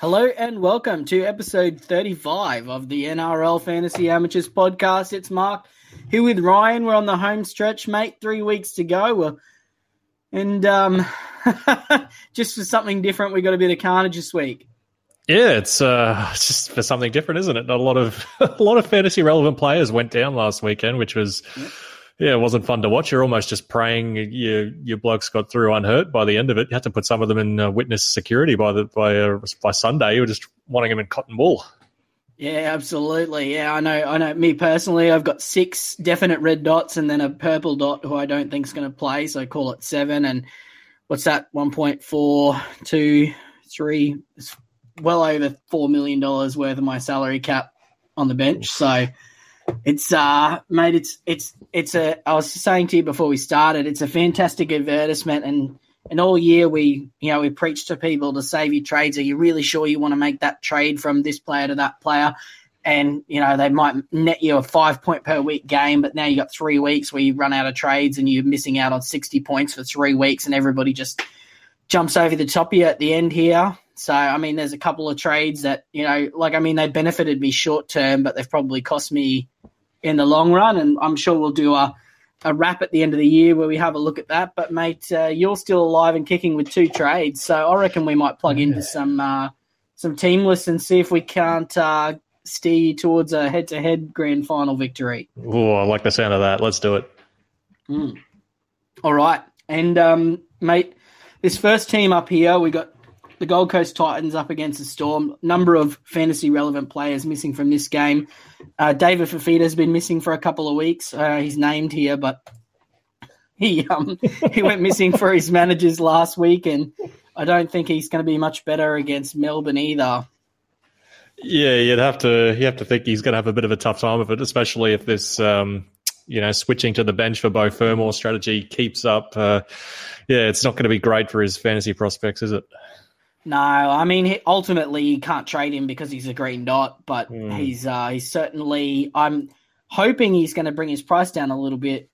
Hello and welcome to episode 35 of the NRL Fantasy Amateurs podcast. It's Mark here with Ryan. We're on the home stretch, mate. Three weeks to go. And um, just for something different, we got a bit of carnage this week. Yeah, it's uh, just for something different, isn't it? Not a lot of a lot of fantasy relevant players went down last weekend, which was yep. Yeah, it wasn't fun to watch. You're almost just praying your your blokes got through unhurt by the end of it. You had to put some of them in uh, witness security by the by uh, by Sunday. You were just wanting them in cotton wool. Yeah, absolutely. Yeah, I know. I know. Me personally, I've got six definite red dots and then a purple dot who I don't think is going to play. So I call it seven. And what's that? One point four, two, three. It's well over four million dollars worth of my salary cap on the bench. So it's uh, mate. It's it's it's a. I was saying to you before we started. It's a fantastic advertisement and and all year we, you know, we preach to people to save your trades. Are you really sure you want to make that trade from this player to that player? And you know they might net you a five point per week game, but now you got three weeks where you run out of trades and you're missing out on sixty points for three weeks, and everybody just jumps over the top of you at the end here. So I mean, there's a couple of trades that you know, like I mean, they benefited me short term, but they've probably cost me in the long run. And I'm sure we'll do a a wrap at the end of the year where we have a look at that. But mate, uh, you're still alive and kicking with two trades, so I reckon we might plug into some uh, some teamless and see if we can't uh, steer you towards a head-to-head grand final victory. Oh, I like the sound of that. Let's do it. Mm. All right, and um, mate, this first team up here, we got the Gold Coast Titans up against the Storm. Number of fantasy relevant players missing from this game. Uh, David Fifita has been missing for a couple of weeks. Uh, he's named here, but he um, he went missing for his managers last week, and I don't think he's going to be much better against Melbourne either. Yeah, you'd have to you have to think he's going to have a bit of a tough time of it, especially if this um, you know switching to the bench for Beau Fermor strategy keeps up. Uh, yeah, it's not going to be great for his fantasy prospects, is it? No, I mean ultimately you can't trade him because he's a green dot, but mm. he's uh, he's certainly. I'm hoping he's going to bring his price down a little bit,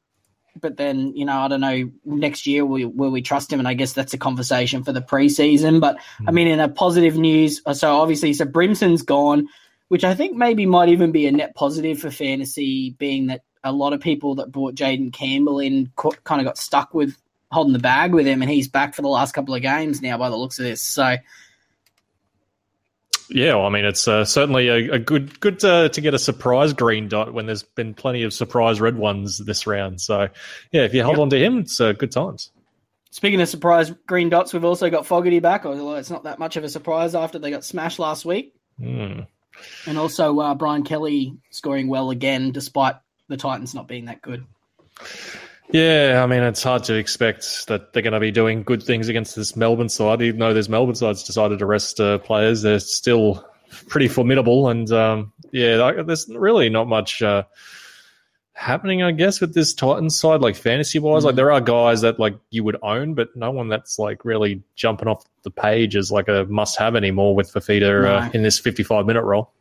but then you know I don't know next year will will we trust him? And I guess that's a conversation for the preseason. But mm. I mean, in a positive news, uh, so obviously so Brimson's gone, which I think maybe might even be a net positive for fantasy, being that a lot of people that brought Jayden Campbell in kind of got stuck with holding the bag with him, and he's back for the last couple of games now by the looks of this. So. Yeah, well, I mean, it's uh, certainly a, a, good good uh, to get a surprise green dot when there's been plenty of surprise red ones this round. So, yeah, if you hold yep. on to him, it's uh, good times. Speaking of surprise green dots, we've also got Fogarty back, although it's not that much of a surprise after they got smashed last week. Mm. And also uh, Brian Kelly scoring well again, despite the Titans not being that good. Yeah, I mean, it's hard to expect that they're going to be doing good things against this Melbourne side, even though this Melbourne side's decided to rest uh, players. They're still pretty formidable, and um, yeah, there's really not much uh, happening, I guess, with this Titans side, like fantasy wise. Mm-hmm. Like there are guys that like you would own, but no one that's like really jumping off the page as like a must have anymore with Fifita no. uh, in this 55 minute role.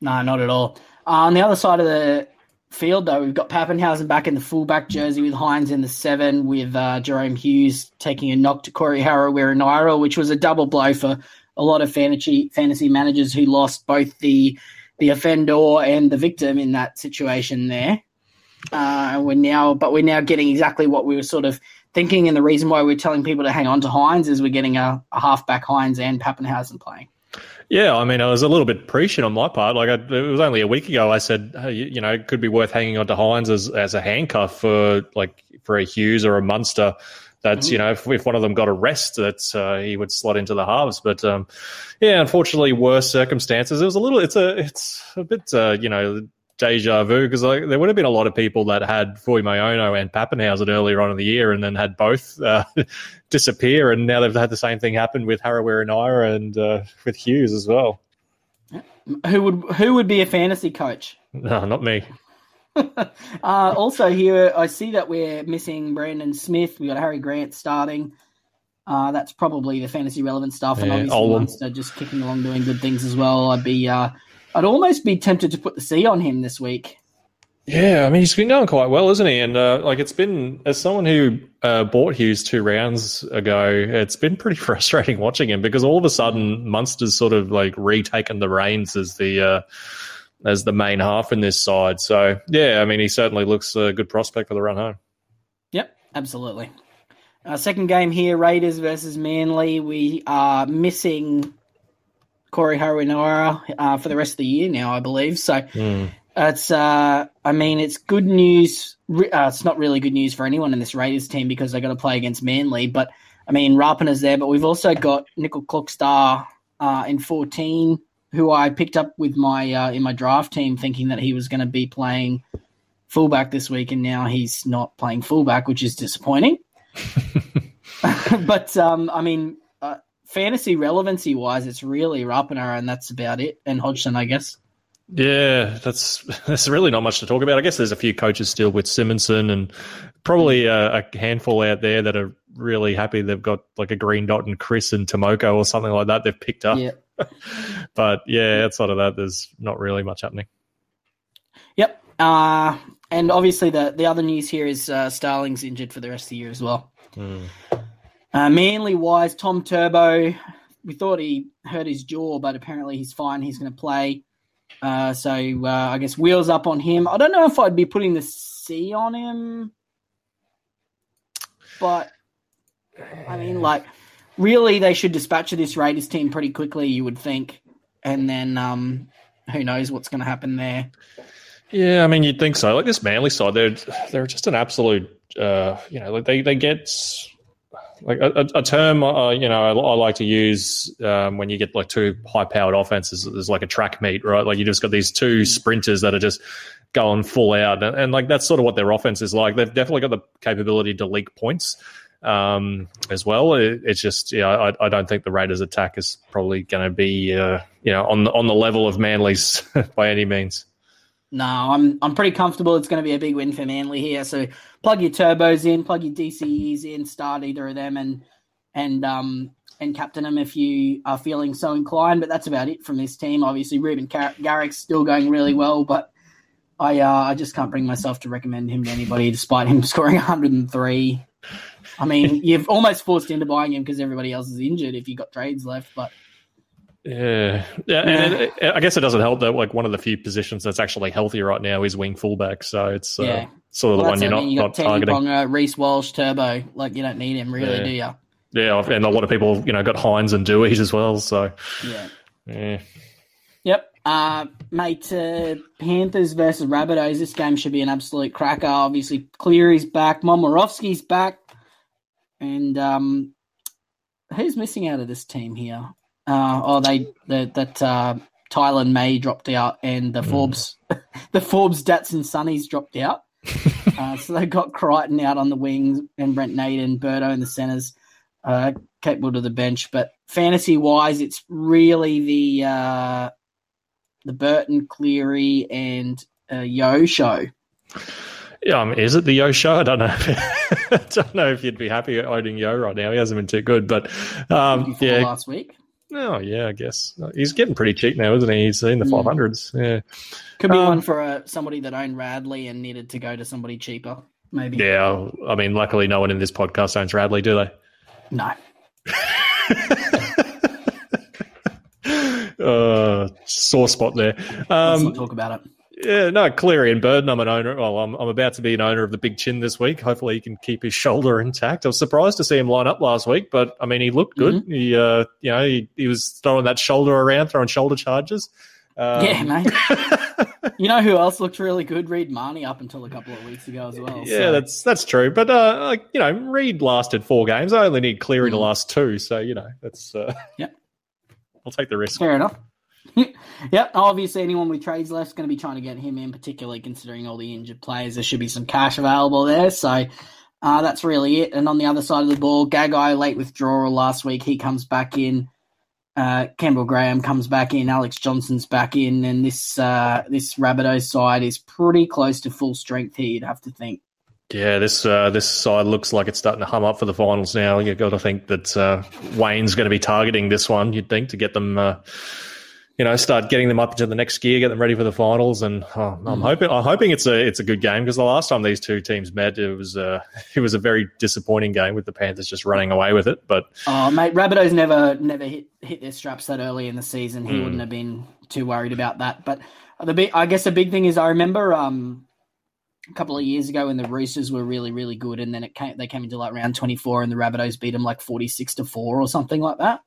No, not at all. Uh, on the other side of the field, though. We've got Papenhuyzen back in the fullback jersey with Hynes in the seven, with uh, Jahrome Hughes taking a knock to Corey Harawira-Naera, which was a double blow for a lot of fantasy fantasy managers who lost both the the offender and the victim in that situation there. Uh, we're now, but we're now getting exactly what we were sort of thinking, and the reason why we're telling people to hang on to Hynes is we're getting a, a halfback Hynes and Papenhuyzen playing. Yeah, I mean, I was a little bit prescient on my part. Like, I, it was only a week ago I said, hey, you, know, it could be worth hanging on to Hynes as, as a handcuff for like for a Hughes or a Munster. That's mm-hmm. you know, if, if, one of them got a rest, that uh, he would slot into the halves. But um, yeah, unfortunately, worse circumstances. It was a little. It's a. It's a bit. Uh, you know, deja vu because there would have been a lot of people that had Fuimaono and Papenhuyzen earlier on in the year and then had both uh, disappear, and now they've had the same thing happen with Harawira-Naera and uh, with Hughes as well. Who would who would be a fantasy coach? No, not me. uh, also, here I see that we're missing Brandon Smith. We got Harry Grant starting. Uh, that's probably the fantasy relevant stuff, yeah, and obviously Munster just kicking along doing good things as well. I'd be uh, I'd almost be tempted to put the C on him this week. Yeah, I mean he's been going quite well, isn't he? And uh, like it's been as someone who uh, bought Hughes two rounds ago, it's been pretty frustrating watching him because all of a sudden Munster's sort of like retaken the reins as the uh, as the main half in this side. So yeah, I mean he certainly looks a good prospect for the run home. Yep, absolutely. Uh, second game here, Raiders versus Manly. We are missing Corey Harawira uh, for the rest of the year now, I believe. So. Mm. It's, uh, I mean, it's good news. Uh, it's not really good news for anyone in this Raiders team because they got to play against Manly. But I mean, Rapana's there, but we've also got Nickel Clockstar uh, in 14, who I picked up with my uh, in my draft team, thinking that he was going to be playing fullback this week, and now he's not playing fullback, which is disappointing. but um, I mean, fantasy relevancy wise, it's really Rapana, and that's about it. And Hodgson, I guess. Yeah, that's there's really not much to talk about. I guess there's a few coaches still with Simonson and probably a, a, handful out there that are really happy they've got like a green dot and Chris and Timoko or something like that they've picked up. Yeah. but yeah, outside of that, there's not really much happening. Yep. Uh, and obviously the the other news here is uh, Starling's injured for the rest of the year as well. Mm. Uh, Manly wise, Tom Turbo, we thought he hurt his jaw, but apparently he's fine. He's going to play. Uh, so uh, I guess wheels up on him. I don't know if I'd be putting the C on him, but I mean, like, really, they should dispatch this Raiders team pretty quickly. You would think, and then um, who knows what's going to happen there. Yeah, I mean, you'd think so. Like this Manly side, they're they're just an absolute. Uh, you know, like they they get like a, a term uh, you know I, I, like to use um, when you get like two high powered offenses is like a track meet right? Like you just got these two sprinters that are just going full out and, and, like that's sort of what their offense is like. They've definitely got the capability to leak points um, as well. It, it's just yeah I, I, don't think the Raiders attack is probably going to be uh, you know on the, on the level of Manly's by any means no, I'm I'm pretty comfortable. It's going to be a big win for Manly here. So plug your turbos in, plug your DCEs in, start either of them, and and um and captain them if you are feeling so inclined. But that's about it from this team. Obviously, Reuben Gar- Garrick's still going really well, but I uh, I just can't bring myself to recommend him to anybody, despite him scoring 103. I mean, you've almost forced into buying him because everybody else is injured if you got trades left, but yeah, yeah, and it, it, I guess it doesn't help that like one of the few positions that's actually healthy right now is wing fullback. So it's uh, yeah. sort of well, the one you're not, you not targeting. Reece Walsh, Turbo, like you don't need him really, yeah. do you? Yeah, and a lot of people, you know, got Hynes and Dewey as well. So yeah, yeah. Yep, uh, mate. Uh, Panthers versus Rabbitohs. This game should be an absolute cracker. Obviously, Cleary's back, Momirovski's back, and um, who's missing out of this team here? Uh, oh, they the, that uh, Taylan May dropped out, and the mm. Forbes the Forbes Datsun Sunnies dropped out. uh, so they got Crichton out on the wings and Brent Naden, Burdo in the centres, uh, Capewell to the bench. But fantasy wise, it's really the uh, the Burton Cleary and uh, Yeo show. Yeah, um, is it the Yo show? I don't know. I don't know if you'd be happy owning Yo right now. He hasn't been too good, but um, yeah, last week. Oh yeah, I guess he's getting pretty cheap now, isn't he? He's in the hmm. five hundreds. Yeah, could be um, one for uh, somebody that owned Radley and needed to go to somebody cheaper. Maybe. Yeah, I mean, luckily, no one in this podcast owns Radley, do they? No. uh, sore spot there. Um, Let's not talk about it. Yeah, no, Cleary and Burton. I'm an owner. Well, I'm, I'm about to be an owner of the Big Chin this week. Hopefully, he can keep his shoulder intact. I was surprised to see him line up last week, but I mean, he looked good. Mm-hmm. He, uh, you know, he, he was throwing that shoulder around, throwing shoulder charges. Um, yeah, mate. you know who else looked really good? Reed Mahoney up until a couple of weeks ago as well. Yeah, so. that's that's true. But uh, like you know, Reed lasted four games. I only need Cleary mm. to last two, so you know that's uh, yeah. I'll take the risk. Fair enough. yep. Obviously, anyone with trades left is going to be trying to get him in, particularly considering all the injured players. There should be some cash available there. So uh, that's really it. And on the other side of the ball, Gagai late withdrawal last week. He comes back in. Uh, Campbell Graham comes back in. Alex Johnston's back in, and this uh, this Rabbitoh side is pretty close to full strength here. You'd have to think. Yeah, this uh, this side looks like it's starting to hum up for the finals now. You've got to think that uh, Wayne's going to be targeting this one. You'd think to get them uh, you know, start getting them up into the next gear, get them ready for the finals. And oh, I'm mm. hoping, I'm hoping it's a it's a good game because the last time these two teams met, it was a it was a very disappointing game with the Panthers just running away with it. But oh, mate, Rabbitohs never never hit hit their straps that early in the season. He mm. wouldn't have been too worried about that. But the big, I guess, the big thing is I remember um, a couple of years ago when the Roosters were really really good, and then it came they came into like round 24, and the Rabbitohs beat them like 46 to four or something like that.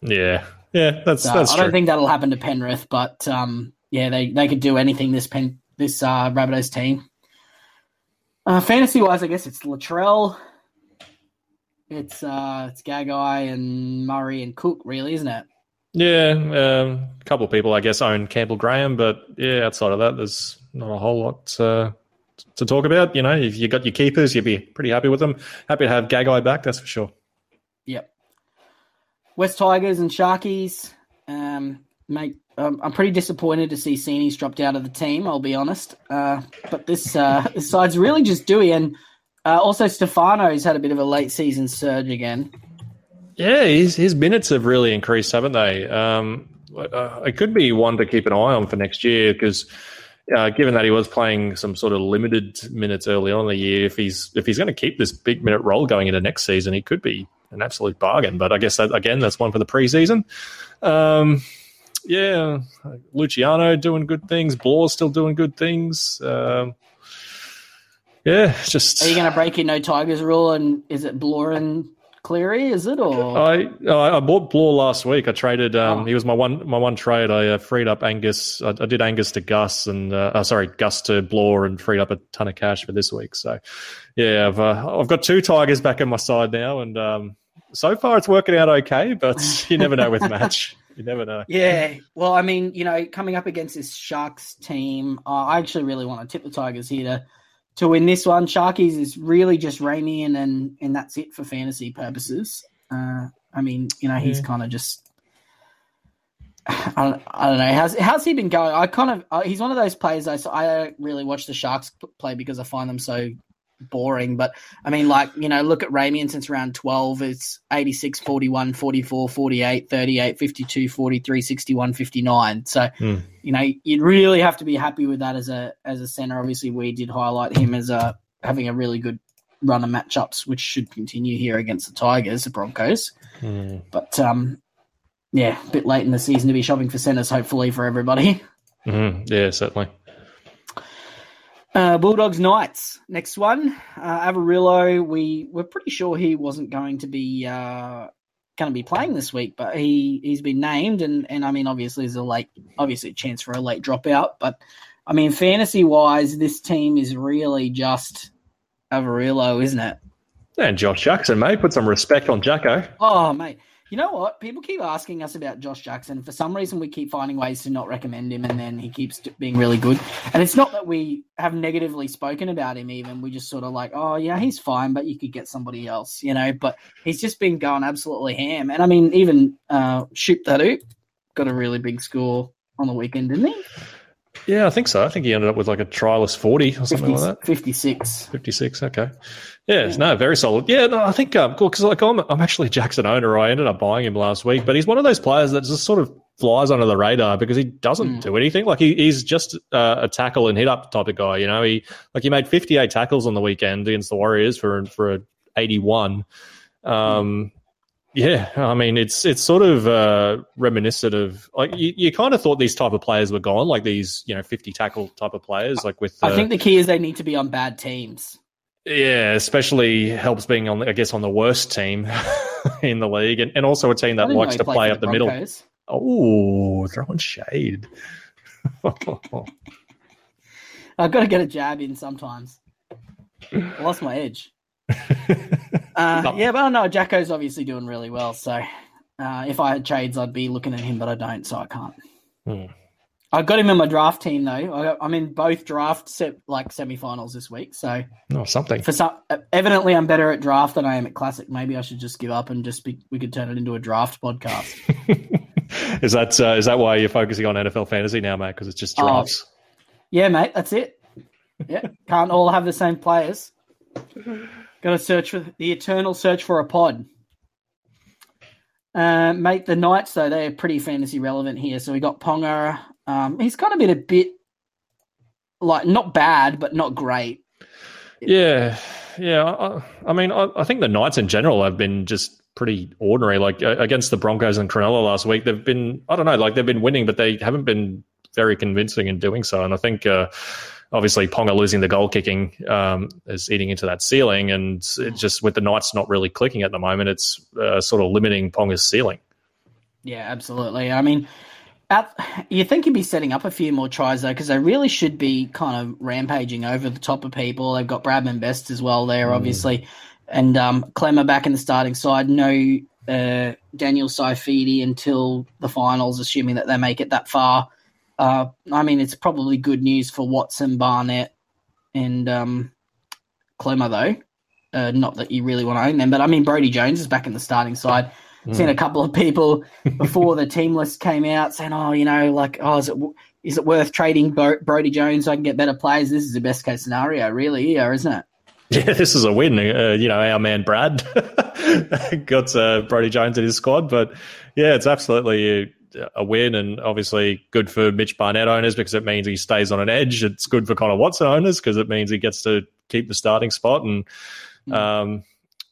Yeah, yeah, that's so that's. I don't true. think that'll happen to Penrith, but um, yeah, they they could do anything. This pen this uh, Rabbitohs team. Uh, fantasy wise, I guess it's Latrell, it's uh, it's Gagai and Murray and Cook, really, isn't it? Yeah, um, a couple of people, I guess, own Campbell Graham, but yeah, outside of that, there's not a whole lot uh, to talk about. You know, if you got your keepers, you'd be pretty happy with them. Happy to have Gagai back, that's for sure. Yep. West Tigers and Sharkies, um, mate. Um, I'm pretty disappointed to see Seeney's dropped out of the team. I'll be honest, uh, but this uh, this side's really just Dewey, and uh, also Stefano's had a bit of a late season surge again. Yeah, his his minutes have really increased, haven't they? Um, uh, it could be one to keep an eye on for next year because. Uh, given that he was playing some sort of limited minutes early on in the year, if he's if he's going to keep this big minute role going into next season, he could be an absolute bargain. But I guess that again, that's one for the preseason. Um, yeah, Luciano doing good things. Blore still doing good things. Um, yeah, just. Are you going to break your no Tigers rule? And is it Blore and Cleary? Is it or I I bought Blore last week. I traded. Um, oh. He was my one my one trade. I uh, freed up Angus. I, I, did Angus to Gus and uh, oh, sorry Gus to Blore and freed up a ton of cash for this week. So yeah, I've uh, I've got two Tigers back in my side now, and um, so far it's working out okay. But you never know with match. You never know. Yeah. Well, I mean, you know, coming up against this Sharks team, uh, I actually really want to tip the Tigers here to to win this one. Sharkies is really just Ramien and and that's it for fantasy purposes. Uh, I mean, you know, he's yeah. kind of just. I don't, I don't know. How's how's he been going? I kind of uh, he's one of those players I I don't really watch the Sharks play because I find them so boring. But I mean, like, you know, look at Ramien since round 12. It's 86, 41, 44, 48, 38, 52, 43, 61, 59. So, mm. you know, you'd really have to be happy with that as a as a center. Obviously, we did highlight him as a having a really good run of matchups, which should continue here against the Tigers, the Broncos. Mm. But um, yeah, a bit late in the season to be shopping for centers, hopefully for everybody. Mm-hmm. Yeah, certainly. Uh, Bulldogs Knights. Next one, uh, Averillo. We were pretty sure he wasn't going to be uh, going to be playing this week, but he he's been named, and and I mean, obviously, there's a late, obviously, a chance for a late dropout, but I mean, fantasy wise, this team is really just Averillo, isn't it? And Josh Jackson, mate, put some respect on Jacko. Oh, mate, you know what? People keep asking us about Josh Jackson. For some reason, we keep finding ways to not recommend him, and then he keeps being really good. And it's not that we have negatively spoken about him, even. We just sort of like, oh, yeah, he's fine, but you could get somebody else, you know? But he's just been going absolutely ham. And I mean, even uh, Shoot That Oop got a really big score on the weekend, didn't he? Yeah, I think so. I think he ended up with like a trialist 40 or something 50, like that. 56. 56, okay. Yeah, yeah. no, very solid. Yeah, no, I think um, cool because like I'm, I'm actually a Jackson owner. I ended up buying him last week, but he's one of those players that just sort of flies under the radar because he doesn't mm. do anything. Like he, he's just uh, a tackle and hit up type of guy. You know, he like he made 58 tackles on the weekend against the Warriors for for a 81. Um, yeah, I mean it's it's sort of uh, reminiscent of like you, you kind of thought these type of players were gone, like these you know fifty tackle type of players, like with. I think the key is they need to be on bad teams. Yeah, especially helps being on I guess on the worst team in the league, and, and also a team that likes to play up the, the middle. Oh, throwing shade. I've got to get a jab in sometimes. I lost my edge. Uh, yeah, but no, Jacko's obviously doing really well. So uh, if I had trades, I'd be looking at him, but I don't, so I can't. Hmm. I got him in my draft team though. I am in both draft set, like semifinals this week. So oh, something for some. Evidently, I'm better at draft than I am at classic. Maybe I should just give up and just be. We could turn it into a draft podcast. is that uh, is that why you're focusing on NFL fantasy now, mate? Because it's just drafts. yeah, mate. That's it. Yeah, can't all have the same players. Got to search for the eternal search for a pod. Uh, mate, the Knights though they're pretty fantasy relevant here. So we got Ponga. Um, he's kind of been a bit like not bad, but not great. Yeah, yeah. I, I mean, I, I, think the Knights in general have been just pretty ordinary. Like against the Broncos and Cronulla last week, they've been I don't know, like they've been winning, but they haven't been very convincing in doing so. And I think. Uh, obviously Ponga losing the goal kicking um, is eating into that ceiling, and it just with the Knights not really clicking at the moment, it's uh, sort of limiting Ponga's ceiling. Yeah, absolutely. I mean, at, you think he'd be setting up a few more tries though, because they really should be kind of rampaging over the top of people. They've got Bradman Best as well there, mm. obviously, and um, Klemmer back in the starting side. No uh, Daniel Saifiti until the finals, assuming that they make it that far. Uh, I mean, it's probably good news for Watson, Barnett, and um, Klemmer, though. Uh, not that you really want to own them, but I mean, Brodie Jones is back in the starting side. Mm. Seen a couple of people before the team list came out saying, "Oh, you know, like, oh, is it is it worth trading Brodie Jones so I can get better players?" This is the best case scenario, really, yeah, isn't it? Yeah, this is a win. Uh, you know, our man Brad got uh, Brodie Jones in his squad, but yeah, it's absolutely a win and obviously good for Mitch Barnett owners because it means he stays on an edge. It's good for Connor Watson owners because it means he gets to keep the starting spot. And hmm. um,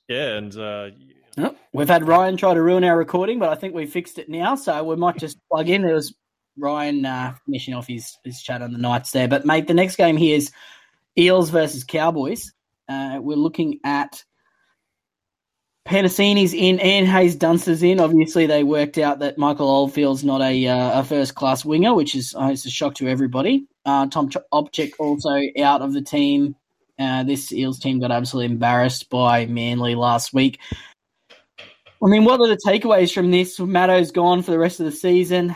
yeah, and uh, oh, we've had Ryan try to ruin our recording, but I think we fixed it now. So we might just plug in. There was Ryan uh, finishing off his, his chat on the Knights there. But, mate, the next game here is Eels versus Cowboys. Uh, we're looking at Penisini's in and Haze Dunster's in. Obviously, they worked out that Michael Oldfield's not a, uh, a first class winger, which is uh, a shock to everybody. Uh, Tom Ch- Opacic also out of the team. Uh, this Eels team got absolutely embarrassed by Manly last week. I mean, what are the takeaways from this? Matto's gone for the rest of the season.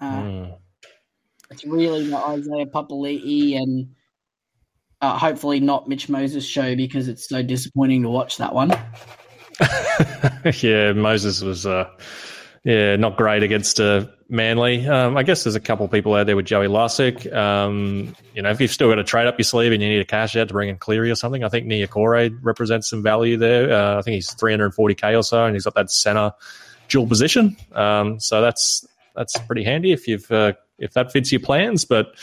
Mm. It's really not Isaiah Papali'i and uh, hopefully not Mitch Moses' show because it's so disappointing to watch that one. yeah, Moses was uh, yeah not great against uh, Manly. Um, I guess there's a couple of people out there with Joey Lussick. Um, you know, if you've still got a trade up your sleeve and you need a cash out to bring in Cleary or something, I think Niukore represents some value there. Uh, I think he's 340k or so, and he's got that center dual position. Um, so that's that's pretty handy if you've uh, if that fits your plans. But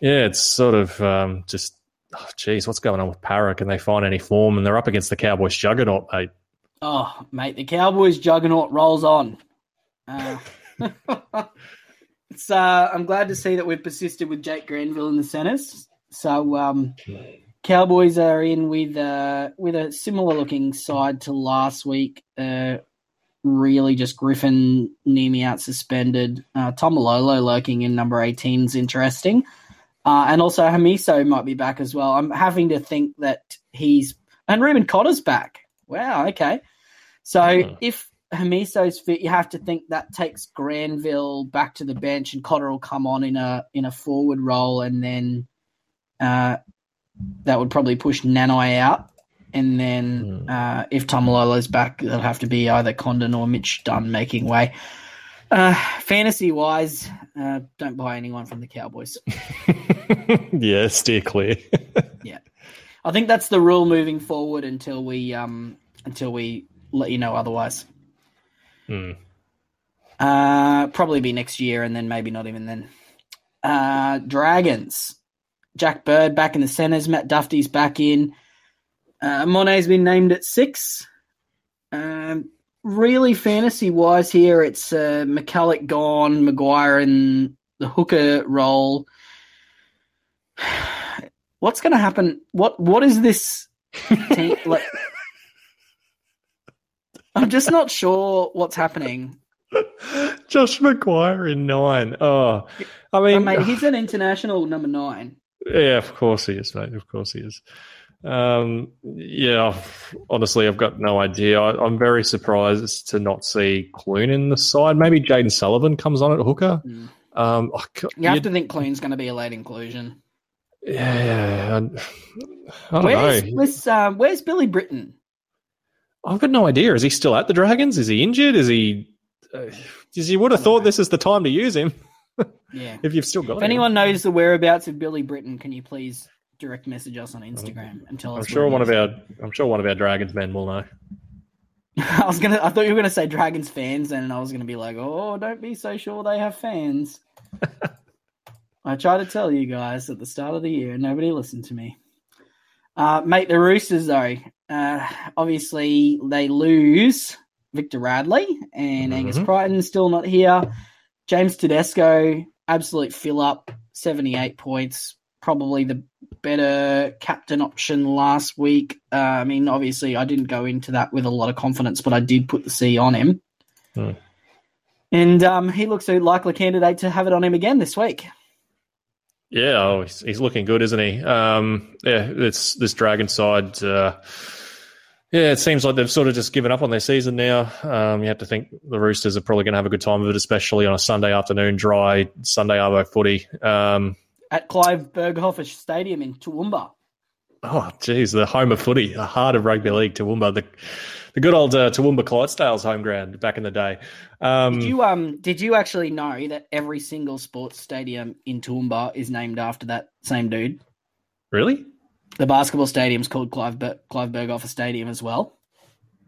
yeah, it's sort of um, just oh, geez, what's going on with Para? Can they find any form? And they're up against the Cowboys juggernaut, mate. Oh, mate, the Cowboys juggernaut rolls on. Uh, it's. Uh, I'm glad to see that we've persisted with Jake Granville in the centres. So, um, Cowboys are in with uh, with a similar looking side to last week. Uh, really, just Griffin Neame out suspended. Uh, Taumalolo lurking in number 18 is interesting. Uh, and also Hamiso might be back as well. I'm having to think that he's and Reuben Cotter's back. Wow, okay. So mm. if Hamiso's fit, you have to think that takes Granville back to the bench, and Cotter will come on in a in a forward role, and then uh, that would probably push Nanai out. And then mm. uh, if Taumalolo's back, it'll have to be either Condon or Mitch Dunn making way. Uh, fantasy wise, uh, don't buy anyone from the Cowboys. yeah, steer clear. yeah, I think that's the rule moving forward until we um until we let you know otherwise. Hmm. Uh, probably be next year, and then maybe not even then. Uh, Dragons. Jack Bird back in the centres. Matt Duffy's back in. Uh, Monet's been named at six. Um, really, fantasy wise, here it's uh, McCullough gone, McGuire in the hooker role. What's going to happen? What What is this team like? I'm just not sure what's happening. Josh McGuire in nine. Oh, I mean, oh, mate, he's an international number nine. Yeah, of course he is, mate. Of course he is. Um, yeah, honestly, I've got no idea. I, am very surprised to not see Clune in the side. Maybe Jayden Sullivan comes on at hooker. Mm. Um, oh, you have to think Clune's going to be a late inclusion. Yeah, I, I where's, know. Where's, uh, where's Billy Britton? I've got no idea. Is he still at the Dragons? Is he injured? Is he? Uh, you would have thought this is the time to use him. yeah. if you've still got. If him. anyone knows the whereabouts of Billy Britton, can you please direct message us on Instagram and tell us? I'm sure one of our. I'm sure one of our Dragons men will know. I was gonna. I thought you were gonna say Dragons fans, and I was gonna be like, "Oh, don't be so sure they have fans." I tried to tell you guys at the start of the year, nobody listened to me. Uh, mate, the Roosters though, uh, obviously they lose Victor Radley and Mhm. Angus Crichton still not here. James Tedesco, absolute fill up, seventy-eight points, probably the better captain option last week. Uh, I mean, obviously, I didn't go into that with a lot of confidence, but I did put the C on him. Hmm. And um, he looks a likely candidate to have it on him again this week. Yeah, oh, he's, he's looking good, isn't he? Um, yeah, it's this Dragon side. Uh, yeah, it seems like they've sort of just given up on their season now. Um, you have to think the Roosters are probably going to have a good time of it, especially on a Sunday afternoon, dry Sunday arvo footy. Um, At Clive Berghofer Stadium in Toowoomba. oh, geez, the home of footy, the heart of rugby league, Toowoomba, the the good old uh, Toowoomba Clydesdales home ground back in the day. Um, Did you um did you actually know that every single sports stadium in Toowoomba is named after that same dude? really? The basketball stadium's called Clive Ber- Clive Berghofer Stadium as well.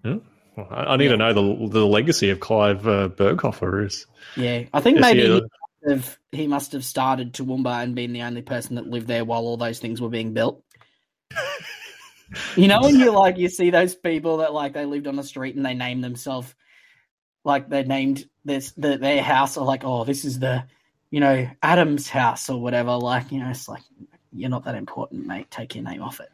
Well, I, I need to know the the legacy of Clive uh, Berghofer is. Yeah, I think maybe he a- he, have, he must have started Toowoomba and been the only person that lived there while all those things were being built. you know when you like you see those people that like they lived on the street and they named themselves like they named this the, their house or like oh this is the you know Adam's house or whatever like you know it's like you're not that important mate take your name off it.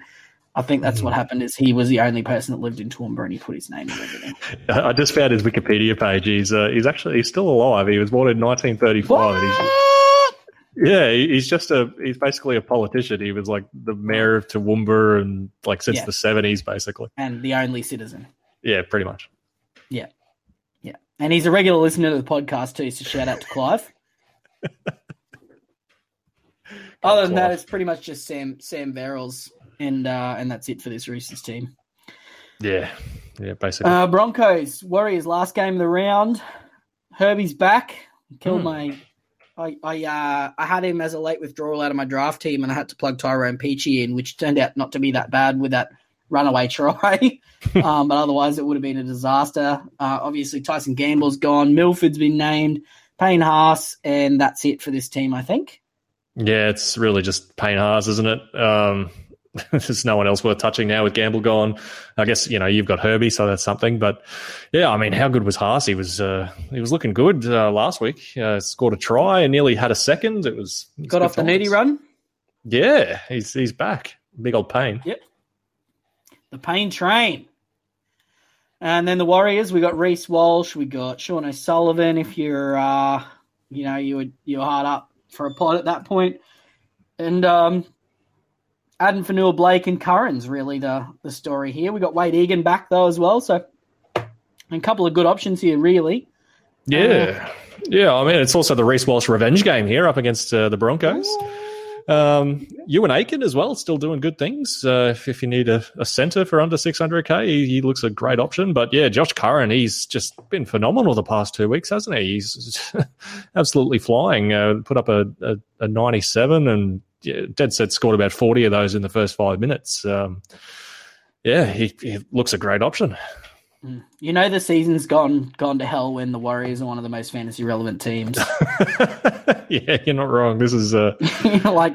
I think that's what happened is he was the only person that lived in Toowoomba and he put his name in everything. I just found his Wikipedia page. He's uh, he's actually he's still alive. He was born in 1935. And he's, What? yeah, he's just a he's basically a politician. He was like the mayor of Toowoomba and like since Yeah. the 70s, basically. And the only citizen. Yeah, pretty much. Yeah. Yeah, and he's a regular listener to the podcast too, so shout out to Clive. Other than that, it's pretty much just Sam Sam Verrills and uh, and that's it for this Roosters team. Yeah, yeah, basically. Uh, Broncos, Warriors, last game of the round. Herbie's back. Killed Hmm. my I I uh, I had him as a late withdrawal out of my draft team and I had to plug Tyrone Peachey in, which turned out not to be that bad with that runaway try. um, but otherwise, it would have been a disaster. Uh, obviously, Tyson Gamble's gone. Milford's been named. Payne Haas, and that's it for this team, I think. yeah, it's really just Payne Haas, isn't it? Um, there's no one else worth touching now with Gamble gone. I guess you know you've got Herbie, so that's something. But yeah, I mean, how good was Haas? He was uh, he was looking good uh, last week. Uh, scored a try and nearly had a second. It was it was Got off the needy run. Yeah, he's he's back. Big old pain. Yep, the pain train. And then the Warriors, we got Reese Walsh, we got Sean O'Sullivan. If you're, uh, you know, you were you're hard up for a pod at that point, and um, Addin Fonua Blake and Curran's really the the story here. We got Wade Egan back though as well, so a couple of good options here, really. Yeah, yeah. I mean, it's also the Reese Walsh revenge game here up against uh, the Broncos. Um, and Aitken as well, still doing good things. Uh, if, if you need a, a centre for under 600k, he, he looks a great option. But yeah, Josh Curran, he's just been phenomenal the past two weeks, hasn't he? He's absolutely flying. Uh, put up a, a, a 97 and dead set scored about 40 of those in the first five minutes. Um, yeah, he, he looks a great option. You know, the season's gone gone to hell when the Warriors are one of the most fantasy relevant teams. yeah, you're not wrong. This is uh, like,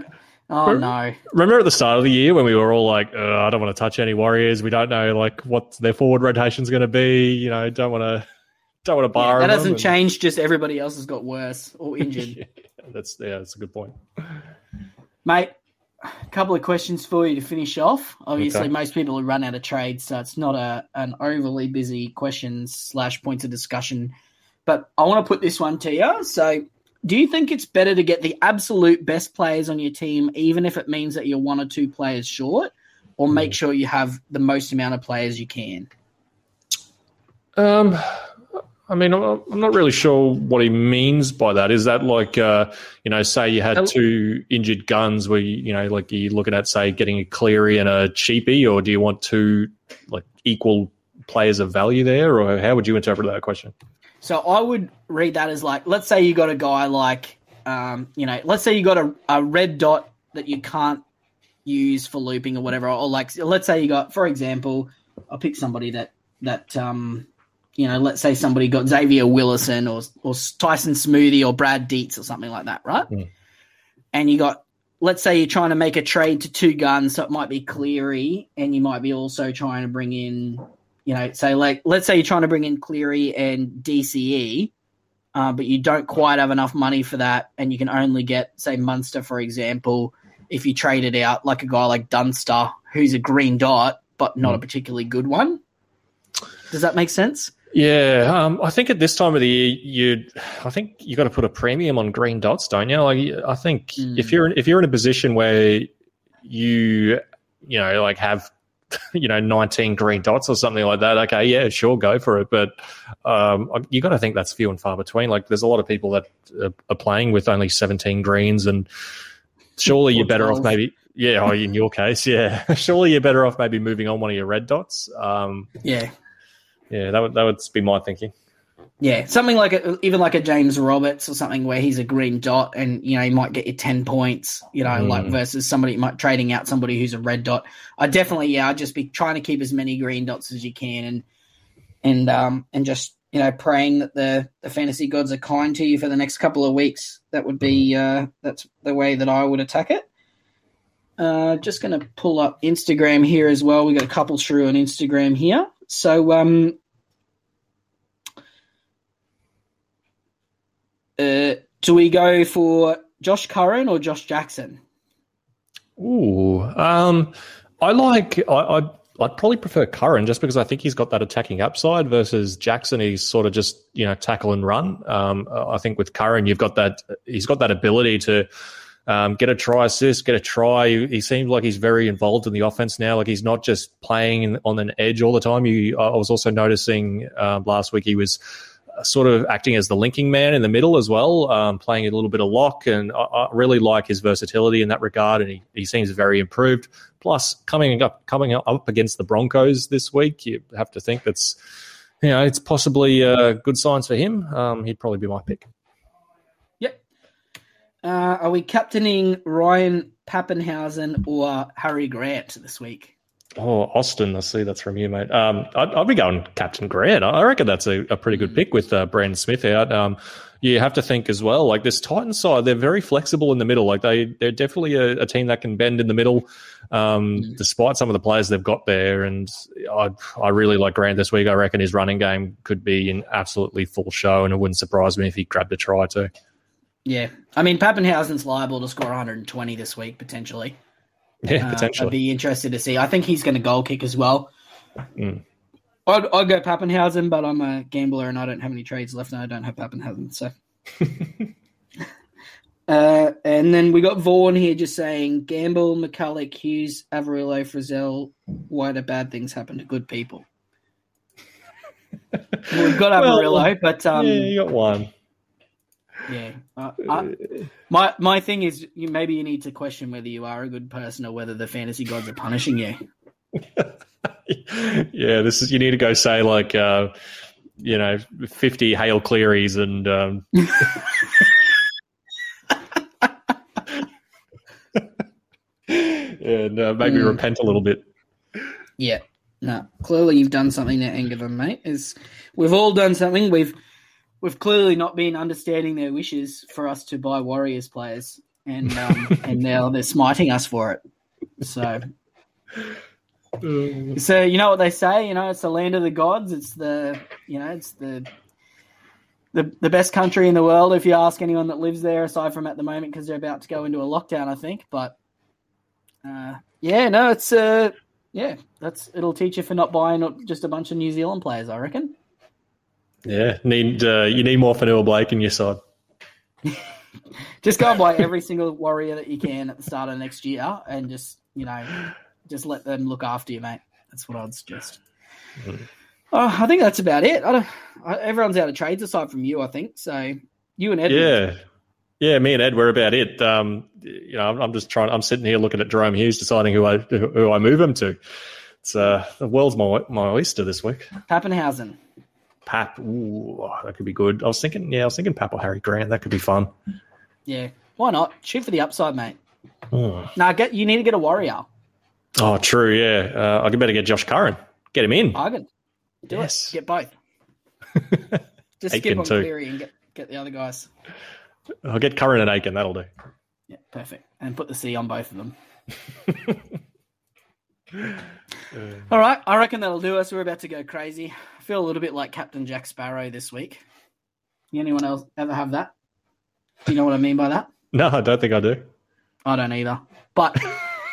oh no, remember at the start of the year when we were all like, "Uh, I don't want to touch any Warriors. We don't know like what their forward rotation's going to be. You know, don't want to don't want to Yeah, bar that hasn't and- changed. Just everybody else has got worse or injured. Yeah, that's yeah, that's a good point. Mate, a couple of questions for you to finish off. Obviously, Okay. most people have run out of trades, so it's not a an overly busy questions slash points of discussion. But I want to put this one to you. So, do you think it's better to get the absolute best players on your team, even if it means that you're one or two players short, or Hmm. make sure you have the most amount of players you can? Um, I mean, I'm not really sure what he means by that. Is that like, uh, you know, say you had two injured guns, where you, you know, like you're looking at, say, getting a Cleary and a Cheapy, or do you want two like equal players of value there, or how would you interpret that question? So I would read that as like, let's say you got a guy like, um, you know, let's say you got a, a red dot that you can't use for looping or whatever, or like, let's say you got, for example, I'll pick somebody that that um, you know, let's say somebody got Xavier Willison or or Tyson Smoothy or Brad Dietz or something like that, right? Mm. And you got, let's say you're trying to make a trade to two guns, so it might be Cleary, and you might be also trying to bring in, you know, say like, let's say you're trying to bring in Cleary and DCE, uh, but you don't quite have enough money for that, and you can only get, say, Munster, for example, if you trade it out like a guy like Dunster, who's a green dot, but not a particularly good one. Does that make sense? Yeah, um, I think at this time of the year, you, I think you got to put a premium on green dots, don't you? Like, I think Mm. if you're if you're in a position where you, you know, like have, you know, 19 green dots or something like that, okay, yeah, sure, go for it. But um, you got to think that's few and far between. Like, there's a lot of people that are, playing with only 17 greens, and surely you're better off maybe. Yeah, oh, in your case, yeah. Surely you're better off maybe moving on one of your red dots. Um, Yeah. Yeah, that would that would be my thinking. Yeah, something like a, even like a James Roberts or something where he's a green dot and you know he might get you ten points, you know, Mm. like versus somebody might trading out somebody who's a red dot. I definitely yeah, I'd just be trying to keep as many green dots as you can and and um and just you know praying that the the fantasy gods are kind to you for the next couple of weeks. That would be uh that's the way that I would attack it. Uh, just going to pull up Instagram here as well. We got a couple through on Instagram here. So um, Uh, do we go for Josh Curran or Josh Jackson? Ooh, um, I like. I, I'd, I'd probably prefer Curran just because I think he's got that attacking upside versus Jackson. He's sort of just you know tackle and run. Um, I think with Curran, you've got that. He's got that ability to. Um, get a try assist, get a try. He, he seems like he's very involved in the offense now. Like he's not just playing on an edge all the time. You, I was also noticing um, last week he was sort of acting as the linking man in the middle as well, um, playing a little bit of lock. And I, I really like his versatility in that regard. And he, he seems very improved. Plus, coming up coming up against the Broncos this week, you have to think that's you know it's possibly uh, good signs for him. Um, he'd probably be my pick. Yep. Uh, are we captaining Ryan Papenhuyzen or Harry Grant this week? Oh, Austin, I see that's from you, mate. Um, I'd, I'd be going Captain Grant. I reckon that's a, a pretty good pick with uh, Brandon Smith out. Um, you have to think as well, like this Titans side, they're very flexible in the middle. Like they, they're definitely a, a team that can bend in the middle, um, Mm. despite some of the players they've got there. And I, I really like Grant this week. I reckon his running game could be in absolutely full show, and it wouldn't surprise me if he grabbed a try too. Yeah. I mean, Papenhuyzen's liable to score 120 this week, potentially. Yeah, Uh, potentially. I'd be interested to see. I think he's going to goal kick as well. Mm. I'd, I'd go Papenhuyzen, but I'm a gambler and I don't have any trades left and I don't have Papenhuyzen. So. uh, and then we got Vaughan here just saying Gamble, McCullough, Hughes, Averillo, Frizell. Why do bad things happen to good people? Well, we've got Well, but um, yeah, you got one. Yeah. Uh, I, my my thing is, you maybe you need to question whether you are a good person or whether the fantasy gods are punishing you. yeah, this is you need to go say like uh, you know fifty Hail Clearys and um, and uh, maybe Mm. repent a little bit. Yeah. No. Clearly you've done something to anger them, mate. Is we've all done something. We've we've clearly not been understanding their wishes for us to buy Warriors players. And um, and now they're smiting us for it. So so you know what they say, you know, it's the land of the gods, it's the you know, it's the the, the best country in the world if you ask anyone that lives there aside from at the moment because they're about to go into a lockdown i think but uh, yeah no it's uh yeah that's it'll teach you for not buying just a bunch of new zealand players i reckon Yeah, need uh, you need more Fonua Blake in your side. just go and buy every single warrior that you can at the start of next year and just you know just let them look after you mate that's what i'd suggest Mhm. oh, i think that's about it I don't, I, everyone's out of trades aside from you i think so you and ed Yeah. Yeah, me and Ed were about it. Um, you know, I'm, I'm just trying. I'm sitting here looking at Jahrome Hughes, deciding who I who I move him to. It's uh, the world's my my oyster this week. Papenhuyzen Pap, ooh, that could be good. I was thinking, yeah, I was thinking Pap or Harry Grant. That could be fun. Yeah, why not? Shoot for the upside, mate. Hmm. Now, get you need to get a warrior. Oh, true. Yeah, uh, I could better get Josh Curran. Get him in. I can do Yes. it. Get both. Just skip Aiken on too. Cleary and get, get the other guys. I'll get Curran and Aiken. That'll do. Yeah, perfect. And put the C on both of them. All right, I reckon that'll do us. We're about to go crazy. I feel a little bit like Captain Jack Sparrow this week. Anyone else ever have that? Do you know what I mean by that? No, I don't think I do. I don't either. But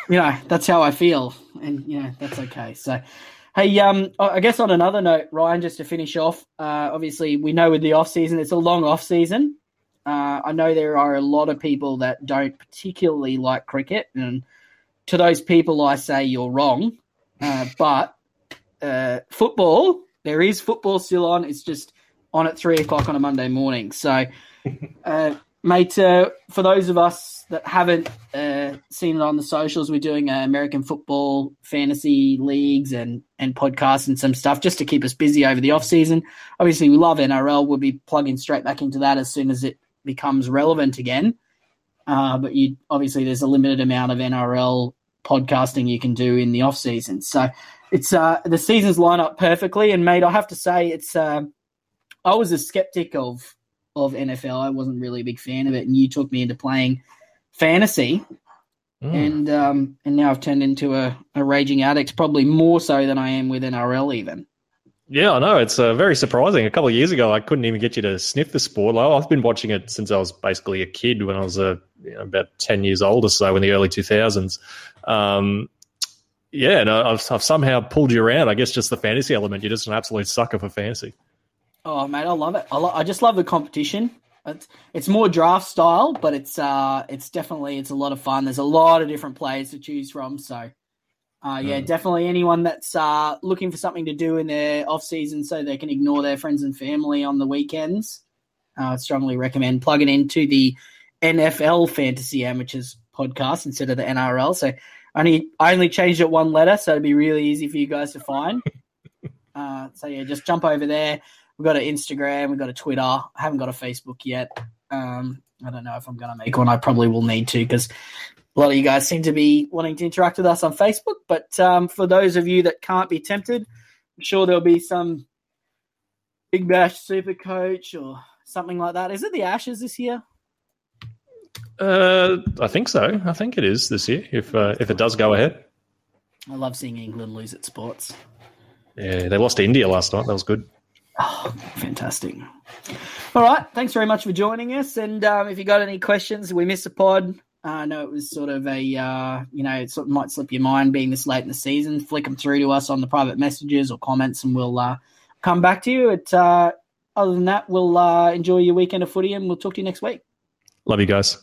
you know, that's how I feel, and you know that's okay. So, hey, um, I I guess on another note, Ryan, just to finish off, uh, obviously we know with the off season, it's a long off season. Uh, I know there are a lot of people that don't particularly like cricket, and to those people, I say you're wrong. Uh, but uh, football, there is football still on. It's just on at three o'clock on a Monday morning. So, uh, mate, uh, for those of us that haven't uh, seen it on the socials, we're doing uh, American football fantasy leagues and and podcasts and some stuff just to keep us busy over the off season. Obviously, we love NRL. We'll be plugging straight back into that as soon as it becomes relevant again. But you obviously there's a limited amount of NRL podcasting you can do in the off season. So it's uh, the seasons line up perfectly. And mate, I have to say it's uh, I was a skeptic of of NFL. I wasn't really a big fan of it, and you took me into playing fantasy, Mm. and um, and now I've turned into a, a raging addict, probably more so than I am with NRL even. Yeah, I know. It's uh, very surprising. A couple of years ago, I couldn't even get you to sniff the sport. Like, I've been watching it since I was basically a kid when I was uh, you know, about 10 years old or so in the early 2000s. Um, yeah, and I've, I've somehow pulled you around. I guess just the fantasy element. You're just an absolute sucker for fantasy. Oh mate, I love it. I, lo- I just love the competition. It's, it's more draft style, but it's uh it's definitely it's a lot of fun. There's a lot of different players to choose from. So uh, yeah, Mm. definitely anyone that's uh, looking for something to do in their off season so they can ignore their friends and family on the weekends. Uh, I strongly recommend plugging into the NFL Fantasy Amateurs podcast instead of the NRL. So only I only changed it one letter, so it'd be really easy for you guys to find. uh, so yeah, just jump over there. We've got an Instagram, we've got a Twitter. I haven't got a Facebook yet. Um, I don't know if I'm going to make one. I probably will need to because a lot of you guys seem to be wanting to interact with us on Facebook. But um, for those of you that can't be tempted, I'm sure there'll be some Big Bash Super Coach or something like that. Is it the Ashes this year? Uh, I think so. I think it is this year, if uh, if it does go ahead. I love seeing England lose at sports. Yeah, they lost to India last night. That was good. Oh, fantastic. All right. Thanks very much for joining us. And um, if you got any questions, we missed a pod. Uh, I know it was sort of a, uh, you know, it sort of might slip your mind being this late in the season. Flick them through to us on the private messages or comments and we'll uh, come back to you. It, uh, other than that, we'll uh, enjoy your weekend of footy and we'll talk to you next week. Love you guys.